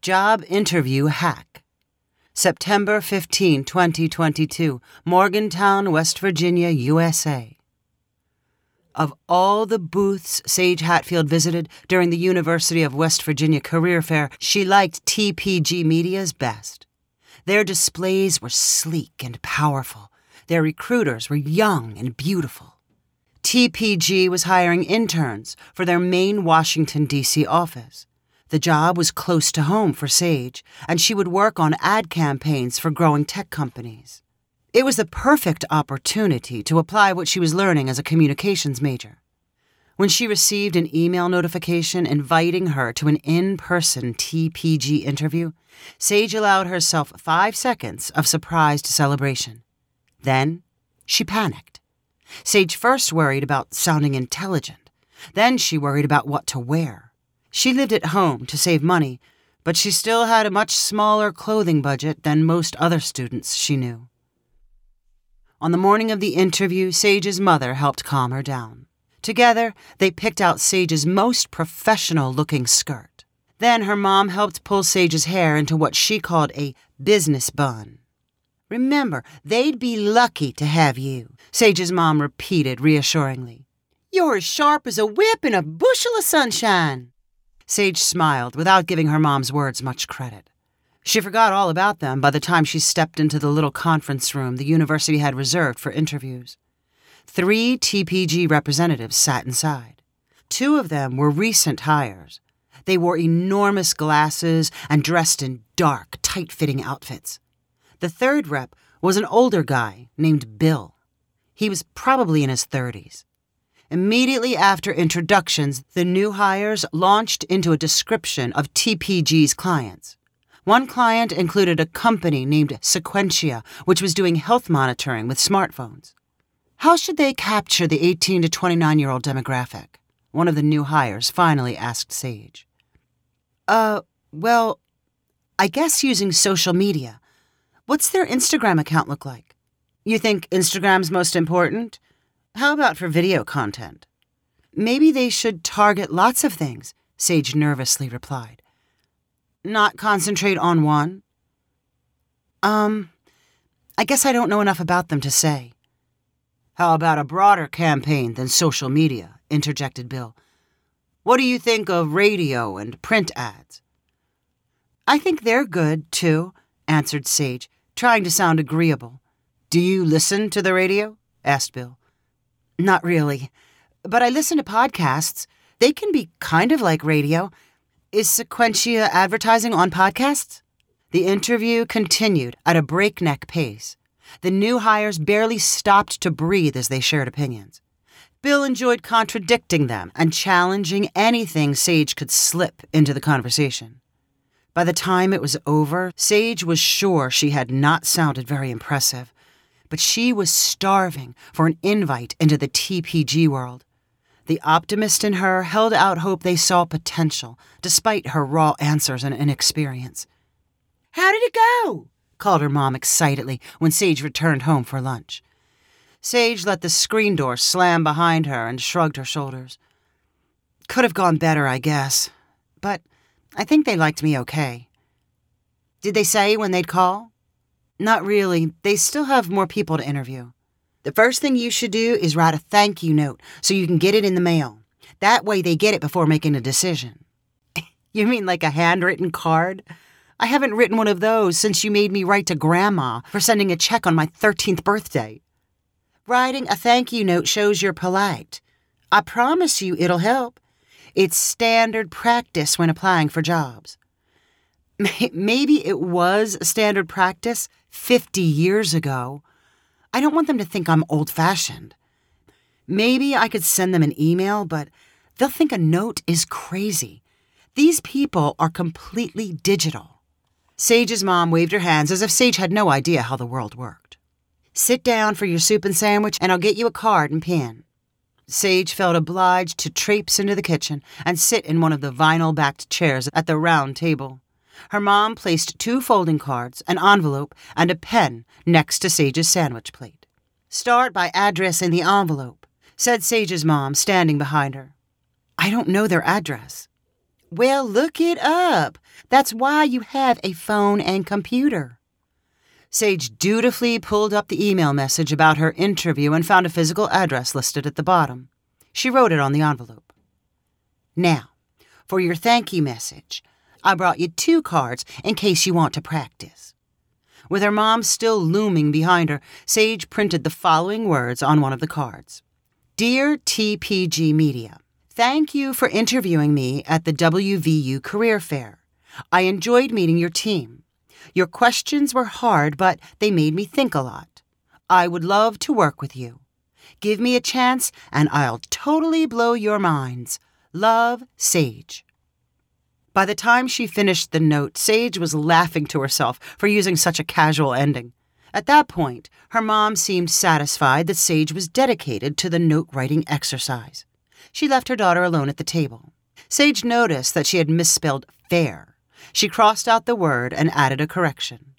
Job interview hack. September 15, 2022, Morgantown, West Virginia, USA. Of all the booths Sage Hatfield visited during the University of West Virginia Career Fair, she liked TPG Media's best. Their displays were sleek and powerful. Their recruiters were young and beautiful. TPG was hiring interns for their main Washington, D.C. office. The job was close to home for Sage, and she would work on ad campaigns for growing tech companies. It was the perfect opportunity to apply what she was learning as a communications major. When she received an email notification inviting her to an in person TPG interview, Sage allowed herself five seconds of surprised celebration. Then she panicked. Sage first worried about sounding intelligent. Then she worried about what to wear. She lived at home to save money, but she still had a much smaller clothing budget than most other students she knew. On the morning of the interview, Sage's mother helped calm her down. Together, they picked out Sage's most professional looking skirt. Then her mom helped pull Sage's hair into what she called a business bun. Remember, they'd be lucky to have you, Sage's mom repeated reassuringly. You're as sharp as a whip in a bushel of sunshine. Sage smiled without giving her mom's words much credit. She forgot all about them by the time she stepped into the little conference room the university had reserved for interviews. Three TPG representatives sat inside. Two of them were recent hires. They wore enormous glasses and dressed in dark, tight fitting outfits. The third rep was an older guy named Bill. He was probably in his 30s. Immediately after introductions, the new hires launched into a description of TPG's clients. One client included a company named Sequentia, which was doing health monitoring with smartphones. How should they capture the 18 to 29 year old demographic? One of the new hires finally asked Sage. Uh, well, I guess using social media. What's their Instagram account look like? You think Instagram's most important? How about for video content? Maybe they should target lots of things, Sage nervously replied. Not concentrate on one? Um, I guess I don't know enough about them to say. How about a broader campaign than social media? interjected Bill. What do you think of radio and print ads? I think they're good, too, answered Sage, trying to sound agreeable. Do you listen to the radio? asked Bill. Not really. But I listen to podcasts. They can be kind of like radio. Is Sequentia advertising on podcasts? The interview continued at a breakneck pace. The new hires barely stopped to breathe as they shared opinions. Bill enjoyed contradicting them and challenging anything Sage could slip into the conversation. By the time it was over, Sage was sure she had not sounded very impressive, but she was starving for an invite into the TPG world. The optimist in her held out hope they saw potential, despite her raw answers and inexperience. How did it go? called her mom excitedly when Sage returned home for lunch. Sage let the screen door slam behind her and shrugged her shoulders. Could have gone better, I guess. But I think they liked me okay. Did they say when they'd call? Not really. They still have more people to interview. The first thing you should do is write a thank you note so you can get it in the mail. That way they get it before making a decision. you mean like a handwritten card? I haven't written one of those since you made me write to Grandma for sending a check on my 13th birthday. Writing a thank you note shows you're polite. I promise you it'll help. It's standard practice when applying for jobs. Maybe it was standard practice 50 years ago. I don't want them to think I'm old fashioned. Maybe I could send them an email, but they'll think a note is crazy. These people are completely digital. Sage's mom waved her hands as if Sage had no idea how the world worked. Sit down for your soup and sandwich, and I'll get you a card and pen. Sage felt obliged to traipse into the kitchen and sit in one of the vinyl backed chairs at the round table. Her mom placed two folding cards, an envelope, and a pen next to Sage's sandwich plate. Start by addressing the envelope, said Sage's mom, standing behind her. I don't know their address. Well, look it up. That's why you have a phone and computer. Sage dutifully pulled up the email message about her interview and found a physical address listed at the bottom. She wrote it on the envelope. Now, for your thank you message, I brought you two cards in case you want to practice. With her mom still looming behind her, Sage printed the following words on one of the cards Dear TPG Media, thank you for interviewing me at the WVU Career Fair. I enjoyed meeting your team. Your questions were hard, but they made me think a lot. I would love to work with you. Give me a chance, and I'll totally blow your minds. Love, Sage. By the time she finished the note, Sage was laughing to herself for using such a casual ending. At that point, her mom seemed satisfied that Sage was dedicated to the note writing exercise. She left her daughter alone at the table. Sage noticed that she had misspelled fair. She crossed out the word and added a correction.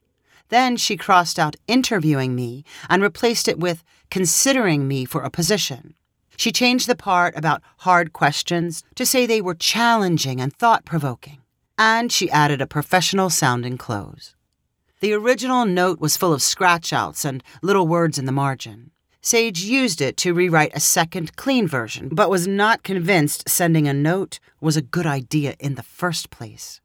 Then she crossed out interviewing me and replaced it with considering me for a position. She changed the part about hard questions to say they were challenging and thought provoking. And she added a professional sounding close. The original note was full of scratch outs and little words in the margin. Sage used it to rewrite a second, clean version, but was not convinced sending a note was a good idea in the first place.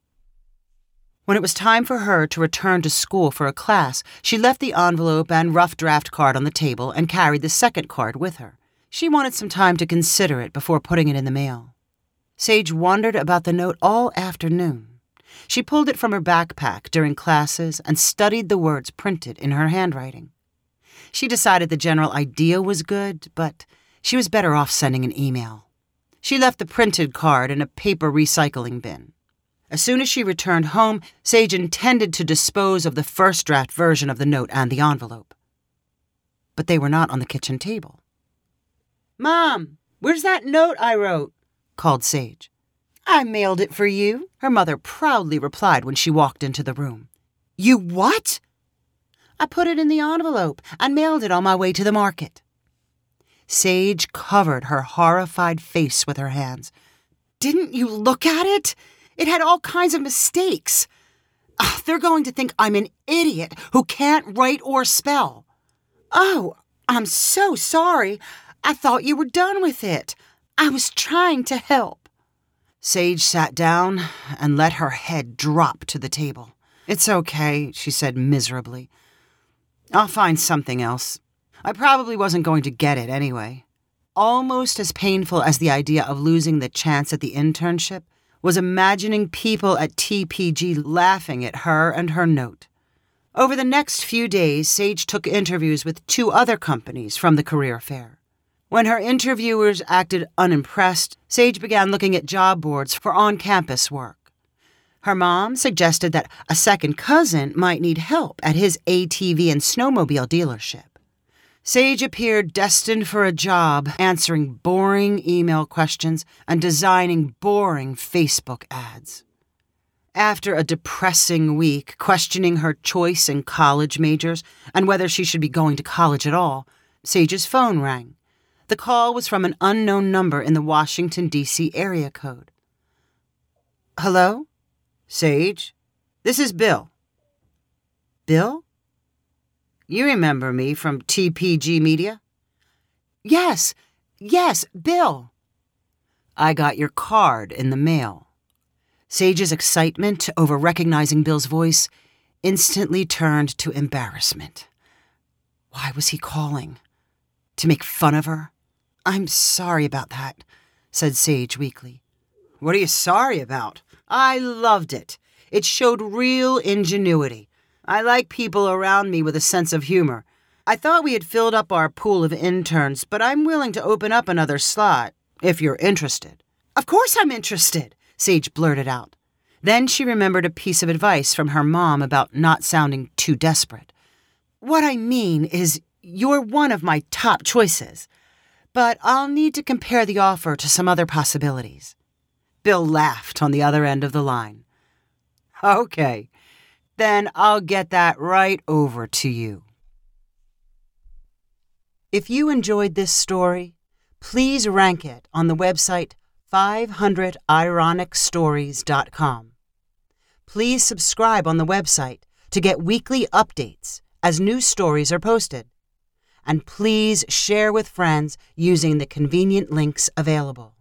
When it was time for her to return to school for a class, she left the envelope and rough draft card on the table and carried the second card with her. She wanted some time to consider it before putting it in the mail. Sage wondered about the note all afternoon. She pulled it from her backpack during classes and studied the words printed in her handwriting. She decided the general idea was good, but she was better off sending an email. She left the printed card in a paper recycling bin. As soon as she returned home, Sage intended to dispose of the first draft version of the note and the envelope. But they were not on the kitchen table. Mom, where's that note I wrote? called Sage. I mailed it for you, her mother proudly replied when she walked into the room. You what? I put it in the envelope and mailed it on my way to the market. Sage covered her horrified face with her hands. Didn't you look at it? It had all kinds of mistakes. Ugh, they're going to think I'm an idiot who can't write or spell. Oh, I'm so sorry. I thought you were done with it. I was trying to help. Sage sat down and let her head drop to the table. It's okay, she said miserably. I'll find something else. I probably wasn't going to get it anyway. Almost as painful as the idea of losing the chance at the internship was imagining people at TPG laughing at her and her note. Over the next few days, Sage took interviews with two other companies from the career fair. When her interviewers acted unimpressed, Sage began looking at job boards for on campus work. Her mom suggested that a second cousin might need help at his ATV and snowmobile dealership. Sage appeared destined for a job answering boring email questions and designing boring Facebook ads. After a depressing week questioning her choice in college majors and whether she should be going to college at all, Sage's phone rang. The call was from an unknown number in the Washington, D.C. area code. Hello? Sage? This is Bill. Bill? You remember me from TPG Media? Yes, yes, Bill. I got your card in the mail. Sage's excitement over recognizing Bill's voice instantly turned to embarrassment. Why was he calling? To make fun of her? I'm sorry about that, said Sage weakly. What are you sorry about? I loved it. It showed real ingenuity. I like people around me with a sense of humor. I thought we had filled up our pool of interns, but I'm willing to open up another slot, if you're interested. Of course I'm interested, Sage blurted out. Then she remembered a piece of advice from her mom about not sounding too desperate. What I mean is, you're one of my top choices, but I'll need to compare the offer to some other possibilities. Bill laughed on the other end of the line. Okay, then I'll get that right over to you. If you enjoyed this story, please rank it on the website 500ironicstories.com. Please subscribe on the website to get weekly updates as new stories are posted. And please share with friends using the convenient links available.